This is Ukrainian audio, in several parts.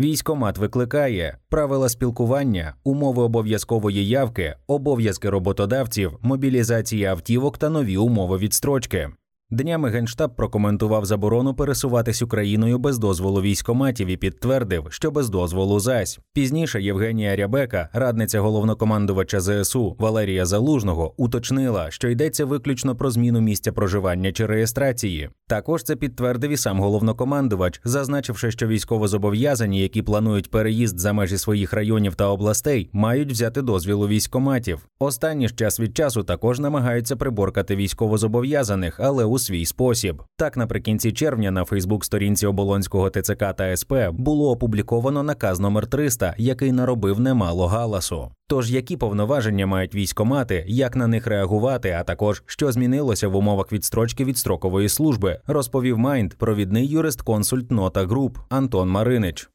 Військомат викликає правила спілкування, умови обов'язкової явки, обов'язки роботодавців, мобілізація автівок та нові умови відстрочки. Днями генштаб прокоментував заборону пересуватись Україною без дозволу військоматів і підтвердив, що без дозволу зась. Пізніше Євгенія Рябека, радниця головнокомандувача ЗСУ Валерія Залужного, уточнила, що йдеться виключно про зміну місця проживання чи реєстрації. Також це підтвердив і сам головнокомандувач, зазначивши, що військовозобов'язані, які планують переїзд за межі своїх районів та областей, мають взяти дозвіл у військоматів. Останні ж час від часу також намагаються приборкати військовозобов'язаних, але у свій спосіб. Так, наприкінці червня на Фейсбук-сторінці оболонського ТЦК та СП було опубліковано наказ номер 300, який наробив немало галасу. Тож які повноваження мають військомати, як на них реагувати, а також що змінилося в умовах відстрочки від строкової служби, розповів Майнд, провідний юрист-консульт Нота Груп Антон Маринич.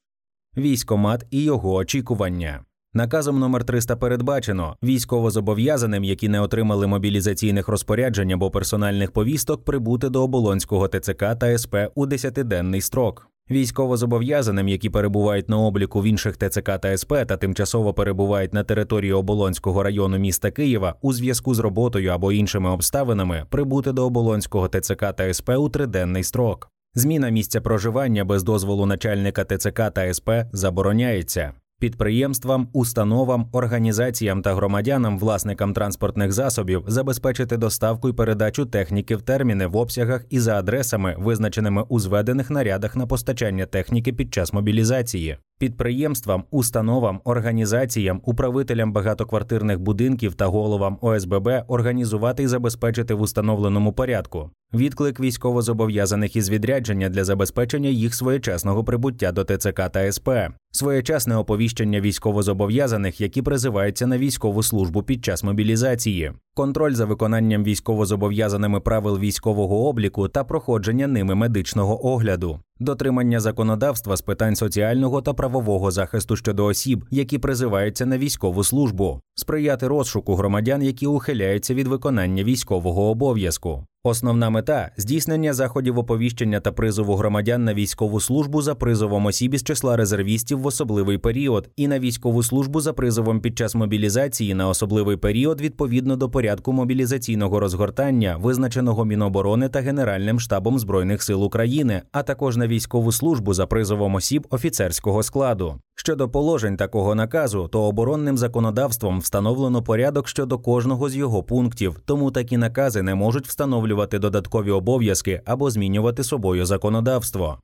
Військомат і його очікування. Наказом номер 300 передбачено військовозобов'язаним, які не отримали мобілізаційних розпоряджень або персональних повісток, прибути до оболонського ТЦК та СП у 10-денний строк. Військовозобов'язаним, які перебувають на обліку в інших ТЦК та СП та тимчасово перебувають на території оболонського району міста Києва у зв'язку з роботою або іншими обставинами, прибути до оболонського ТЦК та СП у триденний строк. Зміна місця проживання без дозволу начальника ТЦК та СП забороняється. Підприємствам, установам, організаціям та громадянам, власникам транспортних засобів забезпечити доставку і передачу техніки в терміни в обсягах і за адресами, визначеними у зведених нарядах на постачання техніки під час мобілізації. Підприємствам, установам, організаціям, управителям багатоквартирних будинків та головам ОСББ організувати і забезпечити в установленому порядку відклик військовозобов'язаних із відрядження для забезпечення їх своєчасного прибуття до ТЦК та СП, своєчасне оповіщення військовозобов'язаних, які призиваються на військову службу під час мобілізації, контроль за виконанням військовозобов'язаними правил військового обліку та проходження ними медичного огляду, дотримання законодавства з питань соціального та правового захисту щодо осіб, які призиваються на військову службу, сприяти розшуку громадян, які ухиляються від виконання військового обов'язку. Основна мета здійснення заходів оповіщення та призову громадян на військову службу за призовом осіб із числа резервістів в особливий період і на військову службу за призовом під час мобілізації на особливий період відповідно до порядку мобілізаційного розгортання, визначеного Міноборони та Генеральним штабом збройних сил України, а також на військову службу за призовом осіб офіцерського складу. Щодо положень такого наказу, то оборонним законодавством встановлено порядок щодо кожного з його пунктів, тому такі накази не можуть встановлювати додаткові обов'язки або змінювати собою законодавство.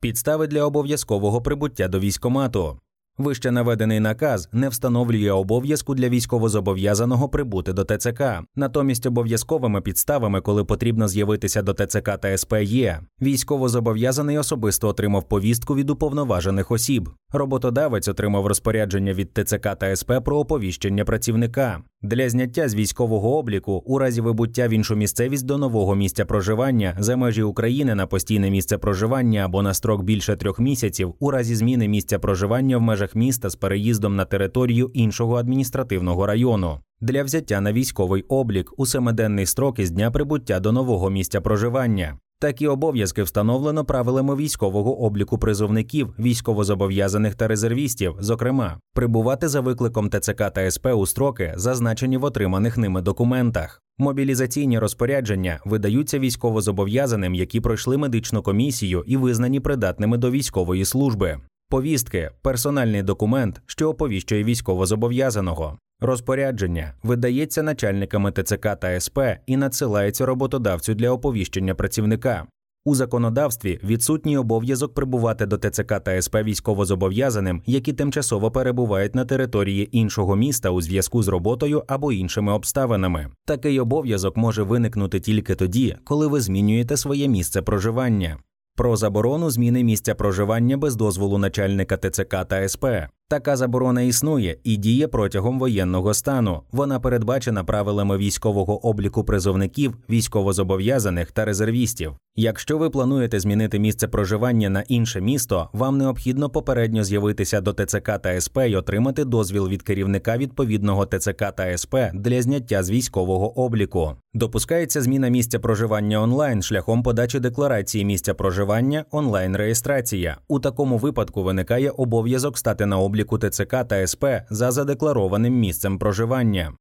Підстави для обов'язкового прибуття до військомату. Вище наведений наказ не встановлює обов'язку для військовозобов'язаного прибути до ТЦК. Натомість обов'язковими підставами, коли потрібно з'явитися до ТЦК та СП є військовозобов'язаний особисто отримав повістку від уповноважених осіб. Роботодавець отримав розпорядження від ТЦК та СП про оповіщення працівника. Для зняття з військового обліку у разі вибуття в іншу місцевість до нового місця проживання за межі України на постійне місце проживання або на строк більше трьох місяців, у разі зміни місця проживання в межах міста з переїздом на територію іншого адміністративного району. Для взяття на військовий облік у семиденний строк із дня прибуття до нового місця проживання. Такі обов'язки встановлено правилами військового обліку призовників, військовозобов'язаних та резервістів, зокрема, прибувати за викликом ТЦК та СП у строки, зазначені в отриманих ними документах. Мобілізаційні розпорядження видаються військовозобов'язаним, які пройшли медичну комісію і визнані придатними до військової служби. Повістки персональний документ, що оповіщує військовозобов'язаного. Розпорядження видається начальниками ТЦК та СП і надсилається роботодавцю для оповіщення працівника. У законодавстві відсутній обов'язок прибувати до ТЦК та СП військовозобов'язаним, які тимчасово перебувають на території іншого міста у зв'язку з роботою або іншими обставинами. Такий обов'язок може виникнути тільки тоді, коли ви змінюєте своє місце проживання. Про заборону зміни місця проживання без дозволу начальника ТЦК та СП Така заборона існує і діє протягом воєнного стану. Вона передбачена правилами військового обліку призовників, військовозобов'язаних та резервістів. Якщо ви плануєте змінити місце проживання на інше місто, вам необхідно попередньо з'явитися до ТЦК та СП і отримати дозвіл від керівника відповідного ТЦК та СП для зняття з військового обліку. Допускається зміна місця проживання онлайн шляхом подачі декларації місця проживання онлайн реєстрація. У такому випадку виникає обов'язок стати на обліку ТЦК та СП за задекларованим місцем проживання.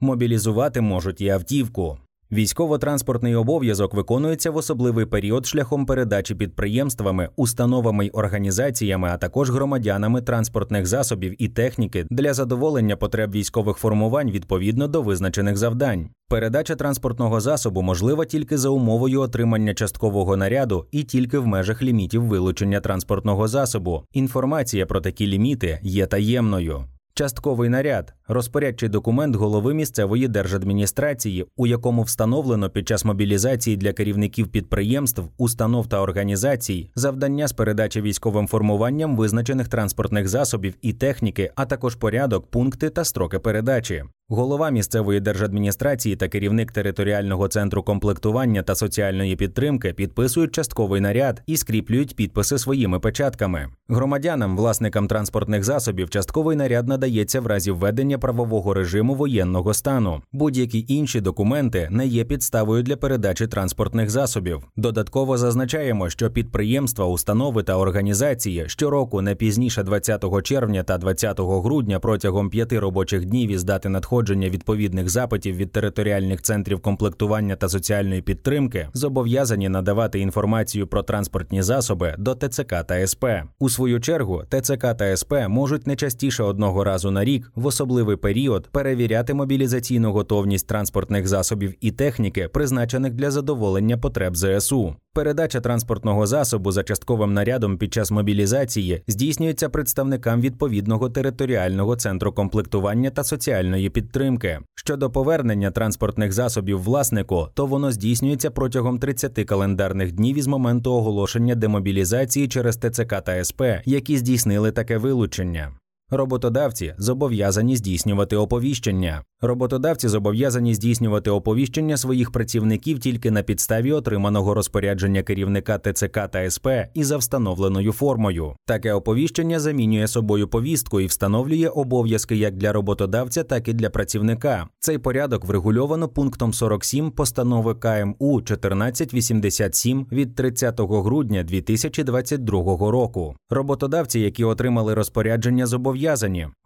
Мобілізувати можуть і автівку. Військово-транспортний обов'язок виконується в особливий період шляхом передачі підприємствами, установами й організаціями, а також громадянами транспортних засобів і техніки для задоволення потреб військових формувань відповідно до визначених завдань. Передача транспортного засобу можлива тільки за умовою отримання часткового наряду і тільки в межах лімітів вилучення транспортного засобу. Інформація про такі ліміти є таємною. Частковий наряд розпорядчий документ голови місцевої держадміністрації, у якому встановлено під час мобілізації для керівників підприємств, установ та організацій завдання з передачі військовим формуванням визначених транспортних засобів і техніки, а також порядок, пункти та строки передачі. Голова місцевої держадміністрації та керівник територіального центру комплектування та соціальної підтримки підписують частковий наряд і скріплюють підписи своїми печатками. Громадянам, власникам транспортних засобів, частковий наряд надається в разі введення правового режиму воєнного стану. Будь-які інші документи не є підставою для передачі транспортних засобів. Додатково зазначаємо, що підприємства, установи та організації щороку не пізніше 20 червня та 20 грудня протягом п'яти робочих днів із дати надходження відповідних запитів від територіальних центрів комплектування та соціальної підтримки зобов'язані надавати інформацію про транспортні засоби до ТЦК та СП. У свою чергу ТЦК та СП можуть не частіше одного разу на рік в особливий період перевіряти мобілізаційну готовність транспортних засобів і техніки, призначених для задоволення потреб ЗСУ. Передача транспортного засобу за частковим нарядом під час мобілізації здійснюється представникам відповідного територіального центру комплектування та соціальної підтримки. Щодо повернення транспортних засобів власнику, то воно здійснюється протягом 30 календарних днів із моменту оголошення демобілізації через ТЦК та СП, які здійснили таке вилучення. Роботодавці зобов'язані здійснювати оповіщення. Роботодавці зобов'язані здійснювати оповіщення своїх працівників тільки на підставі отриманого розпорядження керівника ТЦК та СП і за встановленою формою. Таке оповіщення замінює собою повістку і встановлює обов'язки як для роботодавця, так і для працівника. Цей порядок врегульовано пунктом 47 постанови КМУ 1487 від 30 грудня 2022 року. Роботодавці, які отримали розпорядження, зобов'язані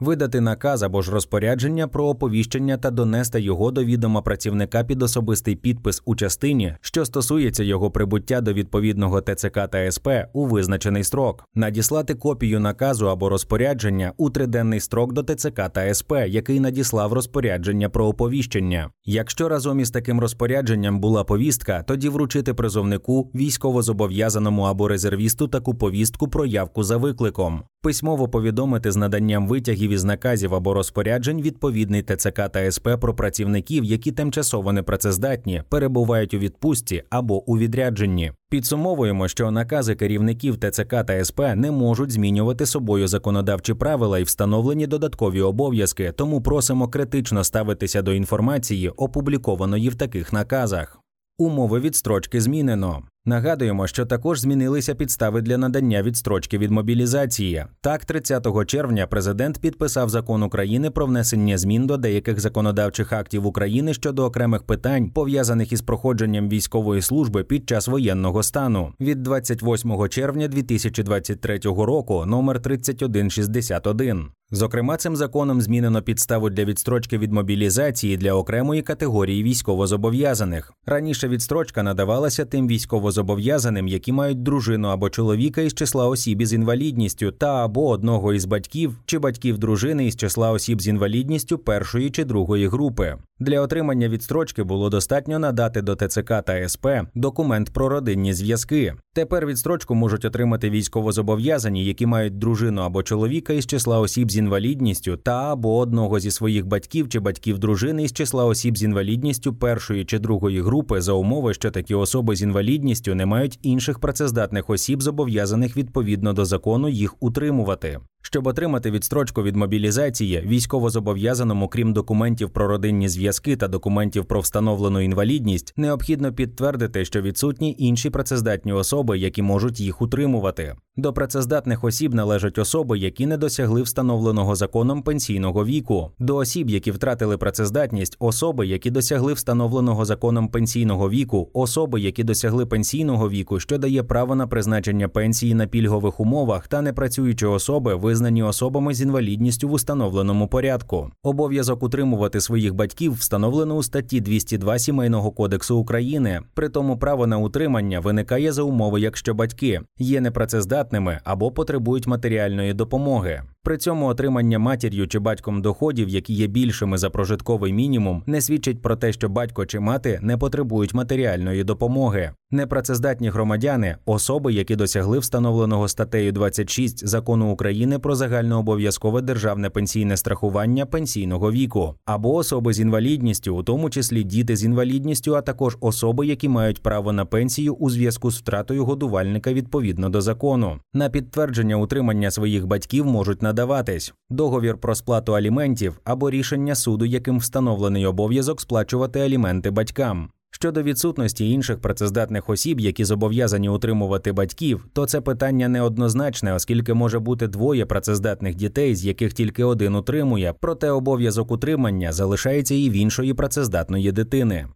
видати наказ або ж розпорядження про оповіщення та донести його до відома працівника під особистий підпис у частині, що стосується його прибуття до відповідного ТЦК та СП у визначений строк, надіслати копію наказу або розпорядження у триденний строк до ТЦК та СП, який надіслав розпорядження про оповіщення. Якщо разом із таким розпорядженням була повістка, тоді вручити призовнику, військовозобов'язаному або резервісту таку повістку про явку за викликом, письмово повідомити з наданням витягів із наказів або розпоряджень відповідний ТЦК та СП про працівників, які тимчасово непрацездатні, перебувають у відпустці або у відрядженні. Підсумовуємо, що накази керівників ТЦК та СП не можуть змінювати собою законодавчі правила і встановлені додаткові обов'язки, тому просимо критично ставитися до інформації, опублікованої в таких наказах. Умови відстрочки змінено. Нагадуємо, що також змінилися підстави для надання відстрочки від мобілізації. Так, 30 червня президент підписав закон України про внесення змін до деяких законодавчих актів України щодо окремих питань, пов'язаних із проходженням військової служби під час воєнного стану від 28 червня 2023 року, номер 3161. Зокрема, цим законом змінено підставу для відстрочки від мобілізації для окремої категорії військовозобов'язаних. Раніше відстрочка надавалася тим військовозобов'язаним, які мають дружину або чоловіка із числа осіб із інвалідністю, та або одного із батьків чи батьків дружини із числа осіб з інвалідністю першої чи другої групи. Для отримання відстрочки було достатньо надати до ТЦК та СП документ про родинні зв'язки. Тепер відстрочку можуть отримати військовозобов'язані, які мають дружину або чоловіка із числа осіб з інвалідністю, та або одного зі своїх батьків чи батьків дружини із числа осіб з інвалідністю першої чи другої групи за умови, що такі особи з інвалідністю не мають інших працездатних осіб, зобов'язаних відповідно до закону їх утримувати. Щоб отримати відстрочку від мобілізації, військовозобов'язаному, крім документів про родинні зв'язки та документів про встановлену інвалідність, необхідно підтвердити, що відсутні інші працездатні особи, які можуть їх утримувати. До працездатних осіб належать особи, які не досягли встановленого законом пенсійного віку, до осіб, які втратили працездатність, особи, які досягли встановленого законом пенсійного віку, особи, які досягли пенсійного віку, що дає право на призначення пенсії на пільгових умовах, та непрацюючі особи, визнані особами з інвалідністю в установленому порядку. Обов'язок утримувати своїх батьків встановлено у статті 202 сімейного кодексу України. При тому право на утримання виникає за умови, якщо батьки є непрацездатними або потребують матеріальної допомоги. При цьому отримання матір'ю чи батьком доходів, які є більшими за прожитковий мінімум, не свідчить про те, що батько чи мати не потребують матеріальної допомоги. Непрацездатні громадяни особи, які досягли встановленого статтею 26 закону України про загальнообов'язкове державне пенсійне страхування пенсійного віку, або особи з інвалідністю, у тому числі діти з інвалідністю, а також особи, які мають право на пенсію у зв'язку з втратою годувальника відповідно до закону. На підтвердження утримання своїх батьків можуть надаватись договір про сплату аліментів або рішення суду, яким встановлений обов'язок сплачувати аліменти батькам. Щодо відсутності інших працездатних осіб, які зобов'язані утримувати батьків, то це питання неоднозначне, оскільки може бути двоє працездатних дітей, з яких тільки один утримує, проте обов'язок утримання залишається і в іншої працездатної дитини.